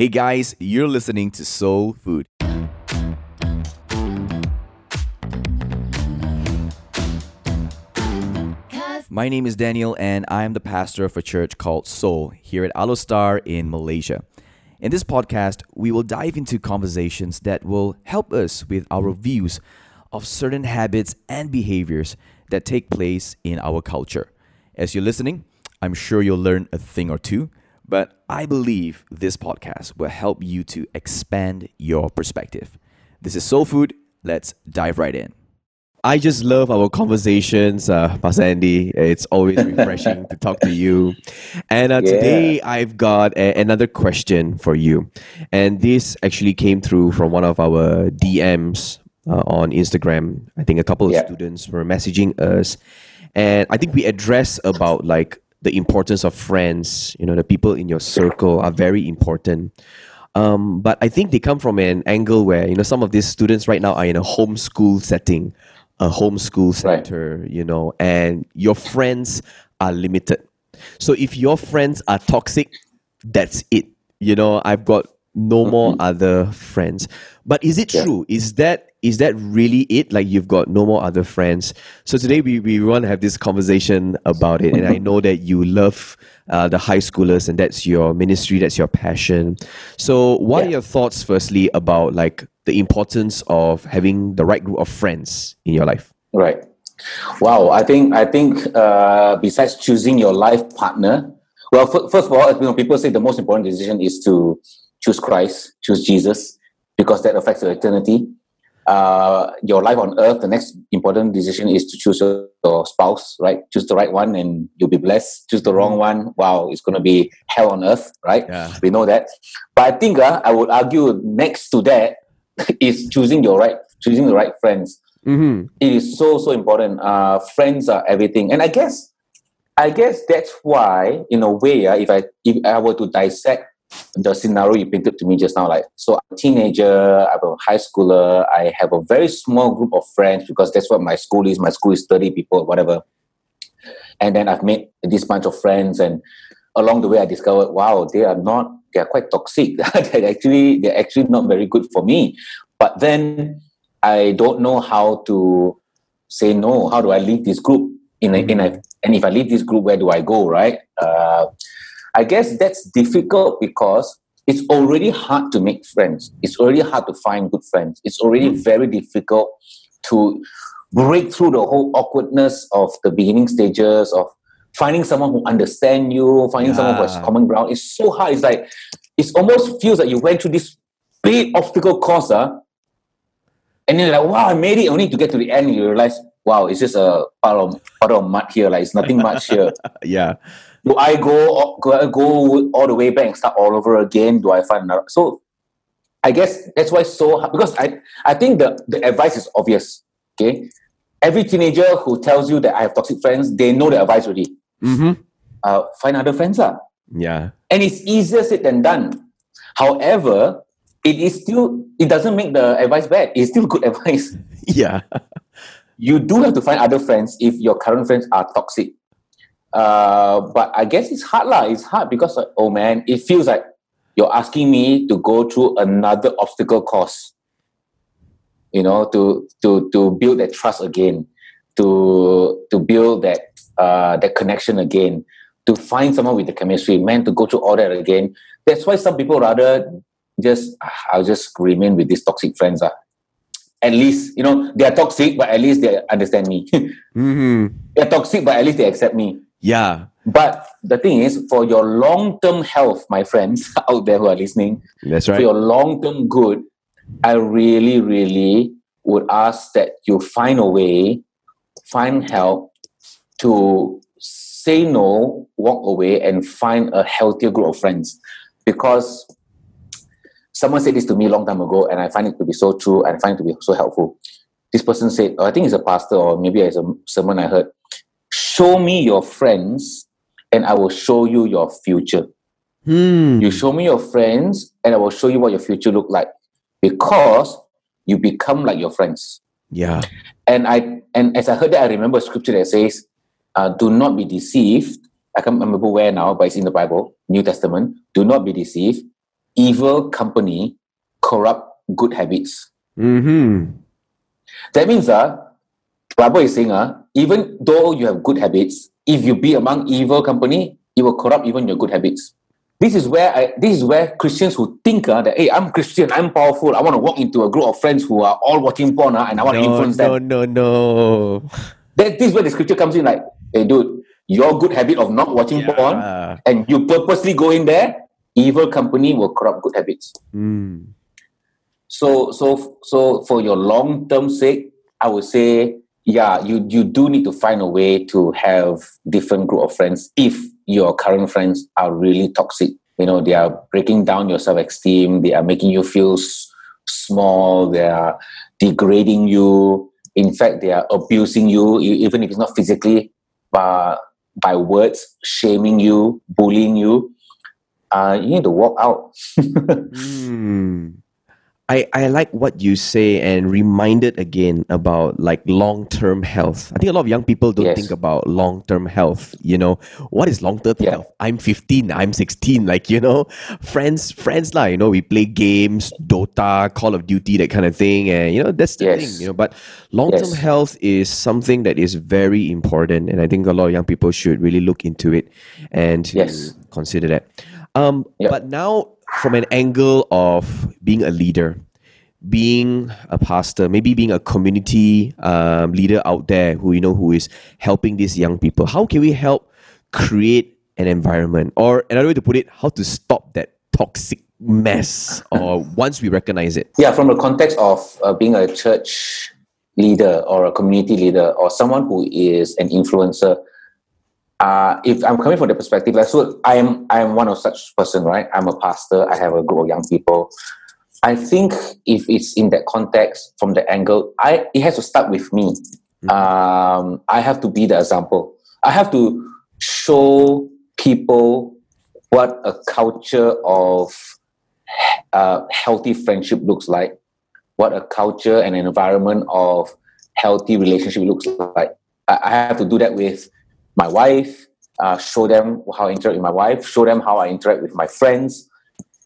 Hey guys, you're listening to Soul Food. My name is Daniel, and I am the pastor of a church called Soul here at Alor Star in Malaysia. In this podcast, we will dive into conversations that will help us with our views of certain habits and behaviors that take place in our culture. As you're listening, I'm sure you'll learn a thing or two, but I believe this podcast will help you to expand your perspective. This is Soul Food. Let's dive right in. I just love our conversations, uh, Pastor Andy. It's always refreshing to talk to you. And uh, Yeah. today I've got a- another question for you. And this actually came through from one of our DMs uh, on Instagram. I think a couple of Yeah. students were messaging us. And I think we addressed about like the importance of friends, you know, the people in your circle are very important. Um, but I think they come from an angle where, you know, some of these students right now are in a homeschool setting, a homeschool Right. center, you know, and your friends are limited. So if your friends are toxic, that's it. You know, I've got no more other friends. But is it Yeah. true? Is that is that really it? Like you've got no more other friends. So today we, we want to have this conversation about it. And I know that you love uh, the high schoolers and that's your ministry, that's your passion. So what are your thoughts firstly about like the importance of having the right group of friends in your life? Right. Wow. I think I think uh, besides choosing your life partner, well, f- first of all, you know, people say the most important decision is to choose Christ, choose Jesus, because that affects your eternity. Uh, your life on earth, the next important decision is to choose your, your spouse, right? Choose the right one, and you'll be blessed. Choose the wrong one, wow, it's going to be hell on earth, right? Yeah. We know that. But I think uh, I would argue next to that is choosing your right, choosing the right friends Mm-hmm. it is so so important uh friends are everything and i guess i guess that's why in a way uh, if i if i were to dissect the scenario you painted to me just now like so i'm a teenager i'm a high schooler i have a very small group of friends because that's what my school is my school is 30 people whatever and then i've made this bunch of friends and along the way i discovered wow they are not they are quite toxic they're actually they're actually not very good for me but then I don't know how to say no. How do I leave this group? In a, in a, and if I leave this group, where do I go? Right? Uh, I guess that's difficult because it's already hard to make friends. It's already hard to find good friends. It's already very difficult to break through the whole awkwardness of the beginning stages of finding someone who understand you, finding someone who has common ground. It's so hard. It's like it almost feels like you went through this big obstacle course, uh, and then you're like, wow, I made it only to get to the end. And you realize, wow, it's just a part of part of mud here. Like it's nothing much here. Yeah. Do I go go I go all the way back and start all over again? Do I find another? So, I guess that's why it's so hard because I I think the the advice is obvious. Okay, every teenager who tells you that I have toxic friends, they know the advice already. Mm-hmm. Uh, find other friends, lah. Yeah. and it's easier said than done. However, it is still it doesn't make the advice bad. It's still good advice. Yeah. You do have to find other friends if your current friends are toxic. Uh, but I guess it's hard lah. It's hard because like, oh man, it feels like you're asking me to go through another obstacle course. You know, to to to build that trust again, to to build that uh, that connection again, to find someone with the chemistry. Man, to go through all that again. That's why some people rather just "Ah, I'll just remain with these toxic friends. Ah. At least you know they are toxic, but at least they understand me. Mm-hmm. they're toxic, but at least they accept me. Yeah. But the thing is, for your long term health, my friends out there who are listening, That's for your long term good, I really, really would ask that you find a way, find help to say no, walk away, and find a healthier group of friends. Because someone said this to me a long time ago, and I find it to be so true and I find it to be so helpful. This person said, I think it's a pastor or maybe it's a sermon I heard. Show me your friends, and I will show you your future. Hmm. You show me your friends, and I will show you what your future look like. Because you become like your friends. Yeah. And I and as I heard that, I remember a scripture that says, uh, "Do not be deceived." I can't remember where now, but it's in the Bible, New Testament. Do not be deceived. Evil company corrupt good habits. Mm-hmm. That means uh, Bible is saying uh, even though you have good habits, if you be among evil company, it will corrupt even your good habits. This is where I, this is where Christians who think uh, that hey, I'm Christian, I'm powerful, I want to walk into a group of friends who are all watching porn uh, and I want to No, influence no, them. no, no. No. That, this is where the scripture comes in like, hey dude, your good habit of not watching porn and you purposely go in there, evil company will corrupt good habits. Mm. So so so for your long term sake, I would say, yeah, you you do need to find a way to have different group of friends if your current friends are really toxic. You know, they are breaking down your self esteem, they are making you feel s- small, they are degrading you. In fact, they are abusing you, even if it's not physically, but by words, shaming you, bullying you. Uh, you need to walk out. Mm. I, I like what you say and reminded again about like long term health. I think a lot of young people don't Yes. think about long term health. You know, what is long term Yeah. health? I'm 15, I'm 16. Like, you know, friends, friends, lah, you know, we play games, Dota, Call of Duty, that kind of thing. And, you know, that's the Yes. thing, you know. But long term Yes. health is something that is very important. And I think a lot of young people should really look into it and Yes. consider that. Um, Yep. But now, from an angle of being a leader, being a pastor, maybe being a community um, leader out there who you know who is helping these young people, how can we help create an environment, or another way to put it, how to stop that toxic mess, or once we recognize it? Yeah, from the context of uh, being a church leader or a community leader or someone who is an influencer, uh, if I'm coming from the perspective, like, so I am I am one of such person, right? I'm a pastor. I have a group of young people. I think if it's in that context, from the angle, I it has to start with me. Um, I have to be the example. I have to show people what a culture of uh, healthy friendship looks like, what a culture and an environment of healthy relationship looks like. I, I have to do that with my wife, uh, show them how I interact with my wife, show them how I interact with my friends,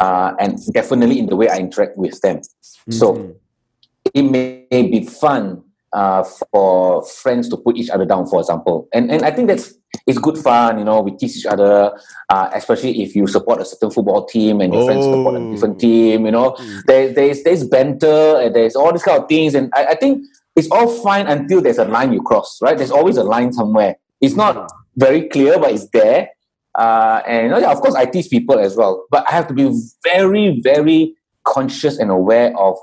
uh, and definitely in the way I interact with them. So it may be fun uh, for friends to put each other down, for example. And and I think that's it's good fun, you know, we teach each other, uh, especially if you support a certain football team and your friends support a Oh. different team, you know. There, there's there's banter and there's all these kind of things. And I, I think it's all fine until there's a line you cross, right? There's always a line somewhere. It's not very clear, but it's there. Uh, and you know, yeah, of course, I teach people as well, but I have to be very, very conscious and aware of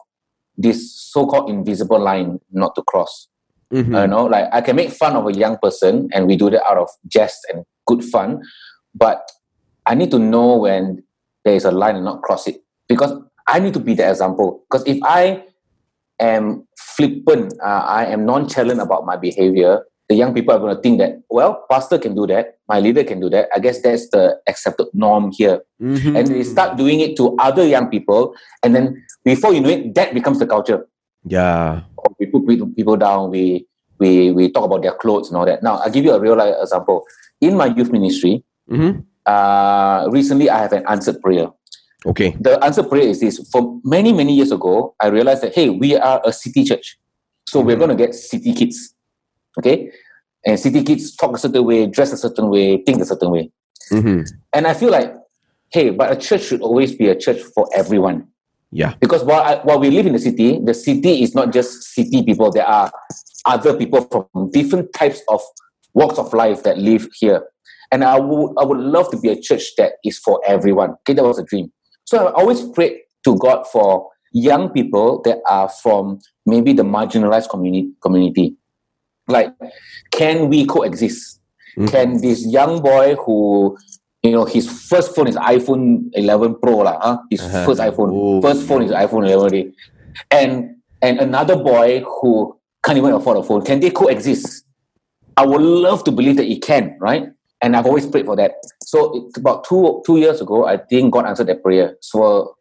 this so-called invisible line not to cross. Mhm. You know, like I can make fun of a young person, and we do that out of jest and good fun, but I need to know when there is a line and not cross it because I need to be the example. Because if I am flippant, uh, I am nonchalant about my behavior, the young people are going to think that, well, pastor can do that, my leader can do that. I guess that's the accepted norm here. Mhm. And they start doing it to other young people, and then before you know it, that becomes the culture. yeah. Or we put people down, we we we talk about their clothes and all that. Now, I'll give you a real life example. In my youth ministry, Mhm. uh, recently I have an answered prayer. Okay. The answered prayer is this: For many many years ago, I realized that hey, we are a city church, so we're going to get city kids, okay? And city kids talk a certain way, dress a certain way, think a certain way. Mhm. And I feel like, hey, but a church should always be a church for everyone. Yeah. Because while, I, while we live in the city, the city is not just city people. There are other people from different types of walks of life that live here. And I would, I would love to be a church that is for everyone. Okay, that was a dream. So I always prayed to God for young people that are from maybe the marginalized community. community. Like, can we coexist? Mhm. Can this young boy who, you know, his first phone is iPhone 11 Pro, lah, huh? his Uh-huh. first iPhone, Oh. first phone is iPhone 11 already. And, and another boy who can't even afford a phone, can they coexist? I would love to believe that it can, right? And I've always prayed for that. So it's about two two years ago, I think God answered that prayer. So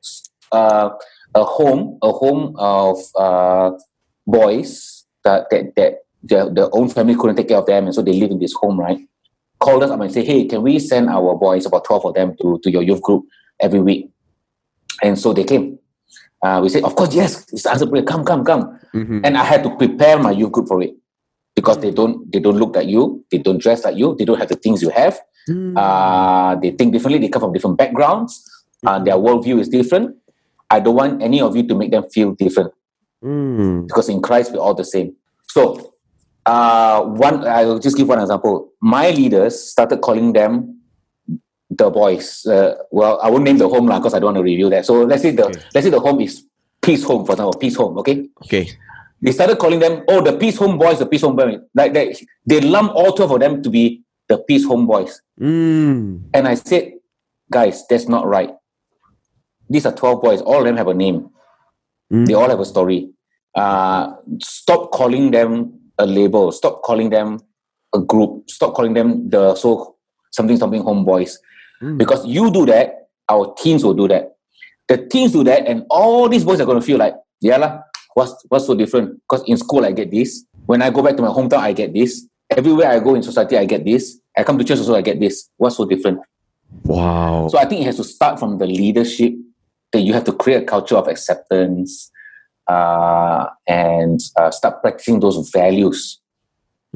uh, a home, a home of uh, boys that that, that their, their own family couldn't take care of them, and so they live in this home, right? Called us up and say, "Hey, can we send our boys, about twelve of them, to to your youth group every week?" And so they came. Uh, we said, of course, yes, it's answer prayer. Come, come, come. Mhm. And I had to prepare my youth group for it because they don't they don't look like you, they don't dress like you, they don't have the things you have. Mm. Uh, they think differently. They come from different backgrounds. Uh, their worldview is different. I don't want any of you to make them feel different Mm. because in Christ we're all the same. So, uh, one I'll just give one example. My leaders started calling them the boys. Uh, well, I won't name the home lah because I don't want to reveal that. So let's say the Okay. let's say the home is Peace Home, for example, Peace Home. Okay, Okay. they started calling them oh the Peace Home boys, the Peace Home boys. Like they they lump all twelve of them to be the Peace Home boys. Mm. And I said, guys, that's not right. These are 12 boys. All of them have a name. Mm. They all have a story. Uh, stop calling them a label. Stop calling them a group. Stop calling them the so something something homeboys. Mm. Because you do that, our teens will do that. The teens do that, and all these boys are going to feel like, yeah, lah, what's, what's so different? Because in school, I get this. When I go back to my hometown, I get this. Everywhere I go in society, I get this. I come to church also, I get this. What's so different? Wow. So I think it has to start from the leadership that you have to create a culture of acceptance and uh, start practicing those values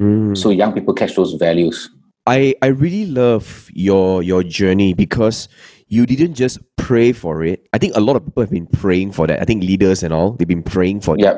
Mm. so young people catch those values. I I really love your your journey because you didn't just pray for it. I think a lot of people have been praying for that. I think leaders and all they've been praying for that, Yeah,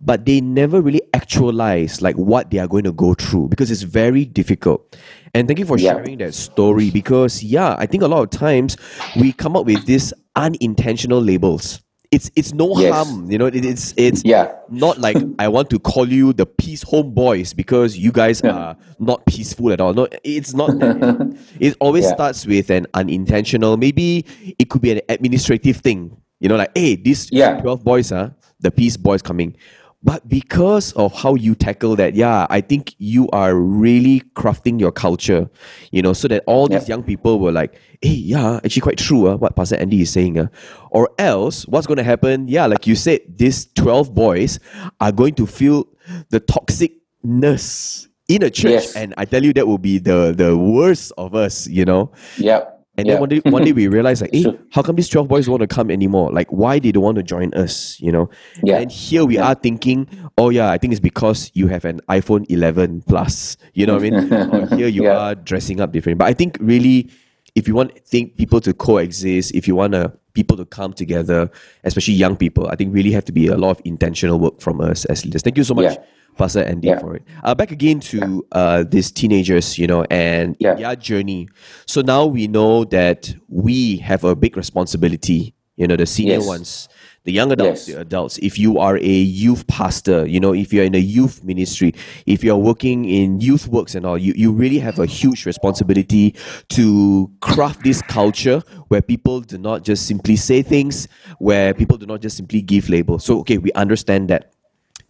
but they never really actualize like what they are going to go through because it's very difficult. And thank you for Yeah. sharing that story because yeah, I think a lot of times we come up with these unintentional labels. It's it's no Yes. harm, you know. It, it's it's yeah, not like I want to call you the peace home boys because you guys are not peaceful at all. No, it's not that. it always Yeah. starts with an unintentional, maybe it could be an administrative thing. You know, like, hey, these Yeah. 12 boys are the peace boys coming. But because of how you tackle that, yeah, I think you are really crafting your culture, you know, so that all these young people were like, hey, yeah, actually quite true, uh, what Pastor Andy is saying. Uh. Or else, what's going to happen? Yeah, like you said, these 12 boys are going to feel the toxicness in a church. Yes. And I tell you, that will be the, the worst of us, you know. yeah. And yeah. then one day, one day we realize like, hey, how come these 12 boys don't want to come anymore? Like, why they don't want to join us, you know? Yeah. And here we Yeah. are thinking, oh yeah, I think it's because you have an iPhone 11 plus, you know what I mean? or here you Yeah. are dressing up different. But I think really, if you want think people to coexist, if you want uh, people to come together, especially young people, I think really have to be a lot of intentional work from us as leaders. Thank you so much. Pastor Andy, Yeah. for it. Uh, back again to uh, these teenagers, you know, and Yeah. their journey. So now we know that we have a big responsibility, you know, the senior Yes. ones, the young adults, Yes. the adults. If you are a youth pastor, you know, if you're in a youth ministry, if you're working in youth works and all, you, you really have a huge responsibility to craft this culture where people do not just simply say things, where people do not just simply give labels. So, okay, we understand that.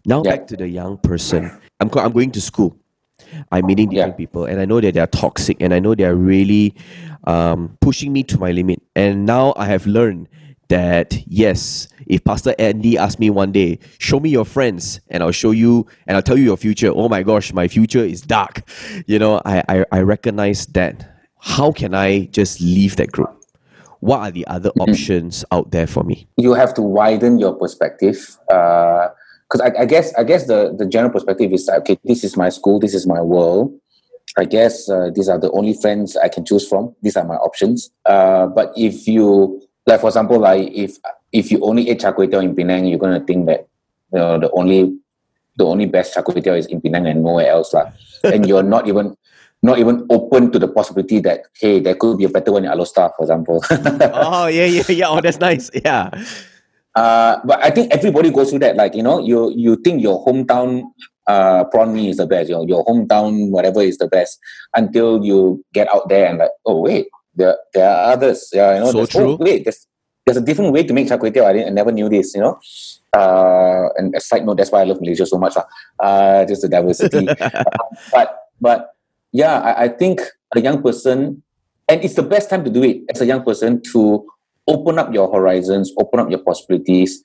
Now Yeah. back to the young person. I'm, co- I'm going to school. I'm meeting different Yeah. people, and I know that they are toxic, and I know they are really um, pushing me to my limit. And now I have learned that yes, if Pastor Andy asked me one day, show me your friends, and I'll show you, and I'll tell you your future. Oh my gosh, my future is dark. You know, I I, I recognize that. How can I just leave that group? What are the other options out there for me? you have to widen your perspective because I, I guess I guess the the general perspective is like, okay, this is my school, this is my world. I guess uh, these are the only friends I can choose from. These are my options. Uh, but if you like, for example, like if if you only eat char kway teow in Penang, you're gonna think that you know the only the only best char kway teow is in Penang and nowhere else, lah. and you're not even not even open to the possibility that hey, there could be a better one in Alor Star, for example. oh yeah, yeah, yeah. Oh, that's nice. Yeah. Uh, but I think everybody goes through that. Like you know, you you think your hometown uh, prawn mee is the best, your your hometown whatever is the best, until you get out there and like, oh wait, there there are others. Yeah, you know, So there's, true. Oh, wait, there's there's a different way to make char kway teow. I, didn't, I never knew this. You know. Uh, and a side note, that's why I love Malaysia so much. lah. Uh, just the diversity. But but yeah, I, I think a young person, and it's the best time to do it as a young person to open up your horizons, open up your possibilities.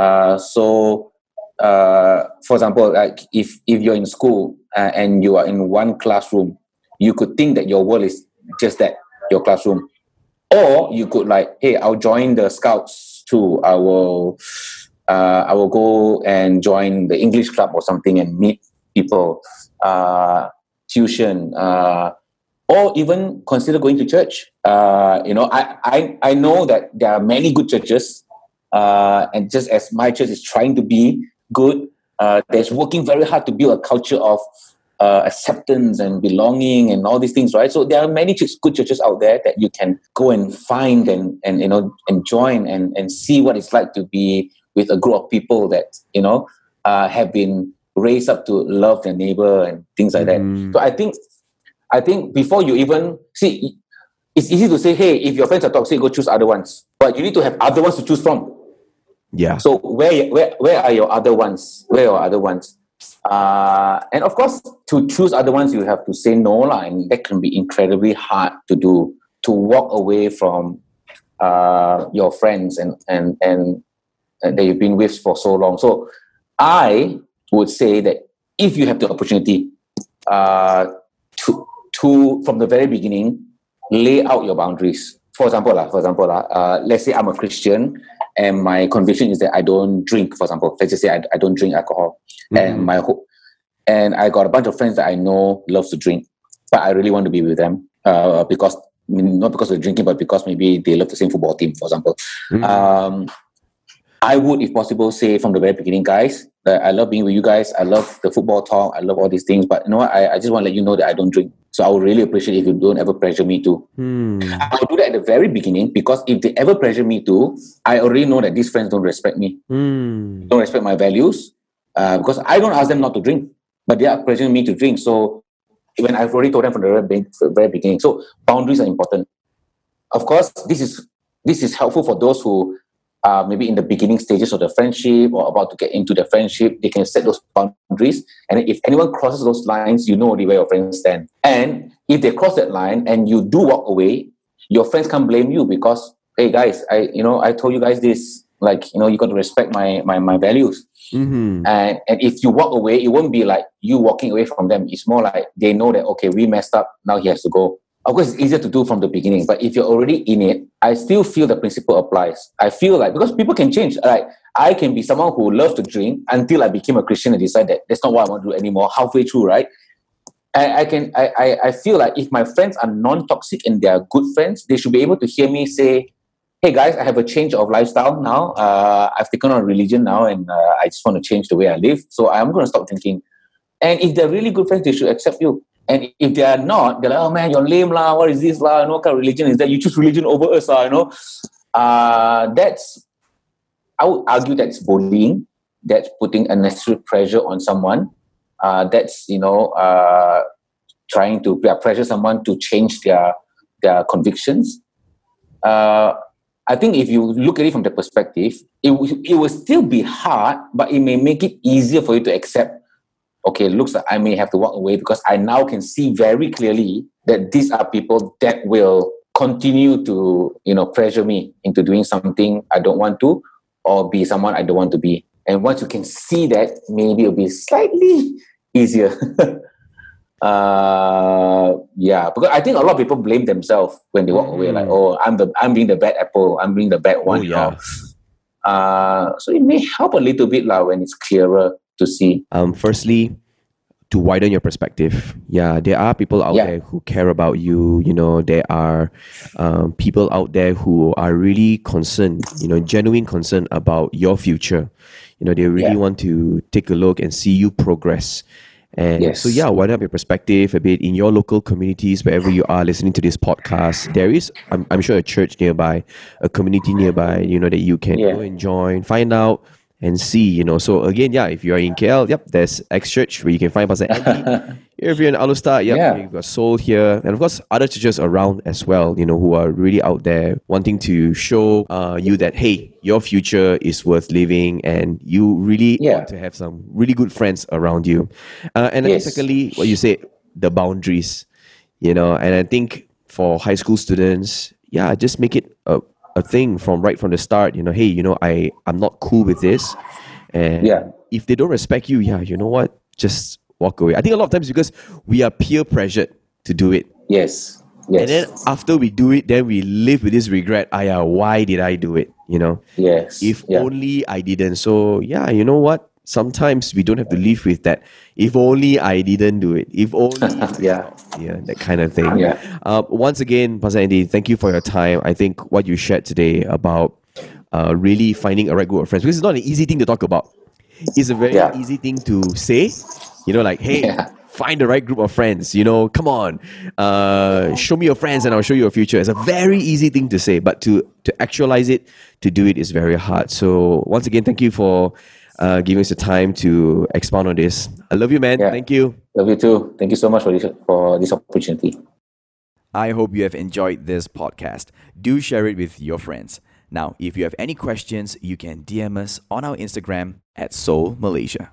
Uh, so, uh, for example, like if if you're in school uh, and you are in one classroom, you could think that your world is just that, your classroom, or you could like, hey, I'll join the scouts too. I will uh, I will go and join the English club or something and meet people. Uh, tuition, uh, or even consider going to church. Uh, you know, I, I I know that there are many good churches, uh, and just as my church is trying to be good, uh, there's working very hard to build a culture of uh, acceptance and belonging and all these things, right? So there are many church, good churches out there that you can go and find and and you know and join and and see what it's like to be with a group of people that you know uh, have been raised up to love their neighbor and things like Mm. that. So I think I think before you even see, it's easy to say, hey, if your friends are toxic, go choose other ones. But you need to have other ones to choose from. Yeah. So where where where are your other ones? Where are other ones? Uh, and of course, to choose other ones, you have to say no, lah, and that can be incredibly hard to do. To walk away from uh, your friends and and and and that you've been with for so long. So I would say that if you have the opportunity uh, to from the very beginning lay out your boundaries. For example, for example, uh, let's say I'm a Christian and my conviction is that I don't drink. For example, let's just say I, I don't drink alcohol, and my ho- and I got a bunch of friends that I know loves to drink, but I really want to be with them uh, because not because of drinking, but because maybe they love the same football team, for example. Mm. Um, I would, if possible, say from the very beginning, guys, that I love being with you guys. I love the football talk. I love all these things. But you know what? I, I just want to let you know that I don't drink. So I would really appreciate if you don't ever pressure me to. Hmm. I'll do that at the very beginning because if they ever pressure me to, I already know that these friends don't respect me, Hmm. don't respect my values, uh, because I don't ask them not to drink, but they are pressuring me to drink. So when I've already told them from the very, be- from the very beginning, so boundaries are important. Of course, this is this is helpful for those who are maybe in the beginning stages of the friendship or about to get into the friendship. They can set those boundaries, and if anyone crosses those lines, you know already where your friends stand. And if they cross that line and you do walk away, your friends can't blame you because hey guys, I you know I told you guys this. Like you know, you got to respect my my my values. Mhm. And and if you walk away, it won't be like you walking away from them. It's more like they know that okay, we messed up. Now he has to go. Of course, it's easier to do from the beginning. But if you're already in it, I still feel the principle applies. I feel like because people can change. Like I can be someone who loves to drink until I became a Christian and decide that that's not what I want to do anymore. Halfway through, right? I, I can I, I I feel like if my friends are non-toxic and they are good friends, they should be able to hear me say, "Hey guys, I have a change of lifestyle now. Uh, I've taken on religion now, and uh, I just want to change the way I live. So I'm going to stop drinking." And if they're really good friends, they should accept you. And if they are not, they're like, "Oh man, you're lame lah. What is this lah? What kind of religion is that? You choose religion over us lah. You know." Uh, that's I would argue that's bullying. That's putting unnecessary pressure on someone. Uh, that's you know uh, trying to pressure someone to change their their convictions. Uh, I think if you look at it from the perspective, it it will still be hard, but it may make it easier for you to accept. Okay, looks like I may have to walk away because I now can see very clearly that these are people that will continue to you know pressure me into doing something I don't want to, or be someone I don't want to be. And once you can see that, maybe it'll be slightly easier. uh, yeah, because I think a lot of people blame themselves when they walk away, like, Mm. "Oh, I'm the I'm being the bad apple, I'm being the bad one." Oh, yeah. Uh, so it may help a little bit lah when it's clearer to see. Um, firstly, to widen your perspective. Yeah, there are people out Yeah. there who care about you. You know, there are um, people out there who are really concerned, you know, genuine concern about your future. You know, they really Yeah. want to take a look and see you progress. And so, yeah, widen up your perspective a bit in your local communities, wherever you are listening to this podcast. There is, I'm, I'm sure, a church nearby, a community nearby, you know, that you can Yeah. go and join, find out and see, you know. So, again, yeah, if you are in KL, yep, there's X Church where you can find Pastor Andy. if you're in Alor Star, yep, Yeah. you've got Soul here. And of course, other churches around as well, you know, who are really out there wanting to show uh, you that, hey, your future is worth living and you really Yeah. want to have some really good friends around you. Uh, and then Yes. secondly, what you say, the boundaries, you know, and I think for high school students, yeah, just make it a, a thing from right from the start, you know, hey, you know, I, I'm not cool with this. And Yeah. if they don't respect you, yeah, you know what? Just walk away. I think a lot of times because we are peer pressured to do it. Yes, yes, And then after we do it, then we live with this regret. Yeah, why did I do it? You know, Yes. if yeah. only I didn't. So yeah, you know what? Sometimes we don't have to live with that. If only I didn't do it. If only yeah. yeah, that kind of thing. Yeah. Uh, once again, Pastor Andy, thank you for your time. I think what you shared today about uh, really finding a right group of friends, because it's not an easy thing to talk about. It's a very Yeah. easy thing to say. You know, like, hey, Yeah. find the right group of friends. You know, come on, uh, show me your friends and I'll show you your future. It's a very easy thing to say, but to to actualize it, to do it is very hard. So once again, thank you for uh, giving us the time to expound on this. I love you, man. Yeah. Thank you. Love you too. Thank you so much for this for this opportunity. I hope you have enjoyed this podcast. Do share it with your friends. Now, if you have any questions, you can DM us on our Instagram at Soul Malaysia.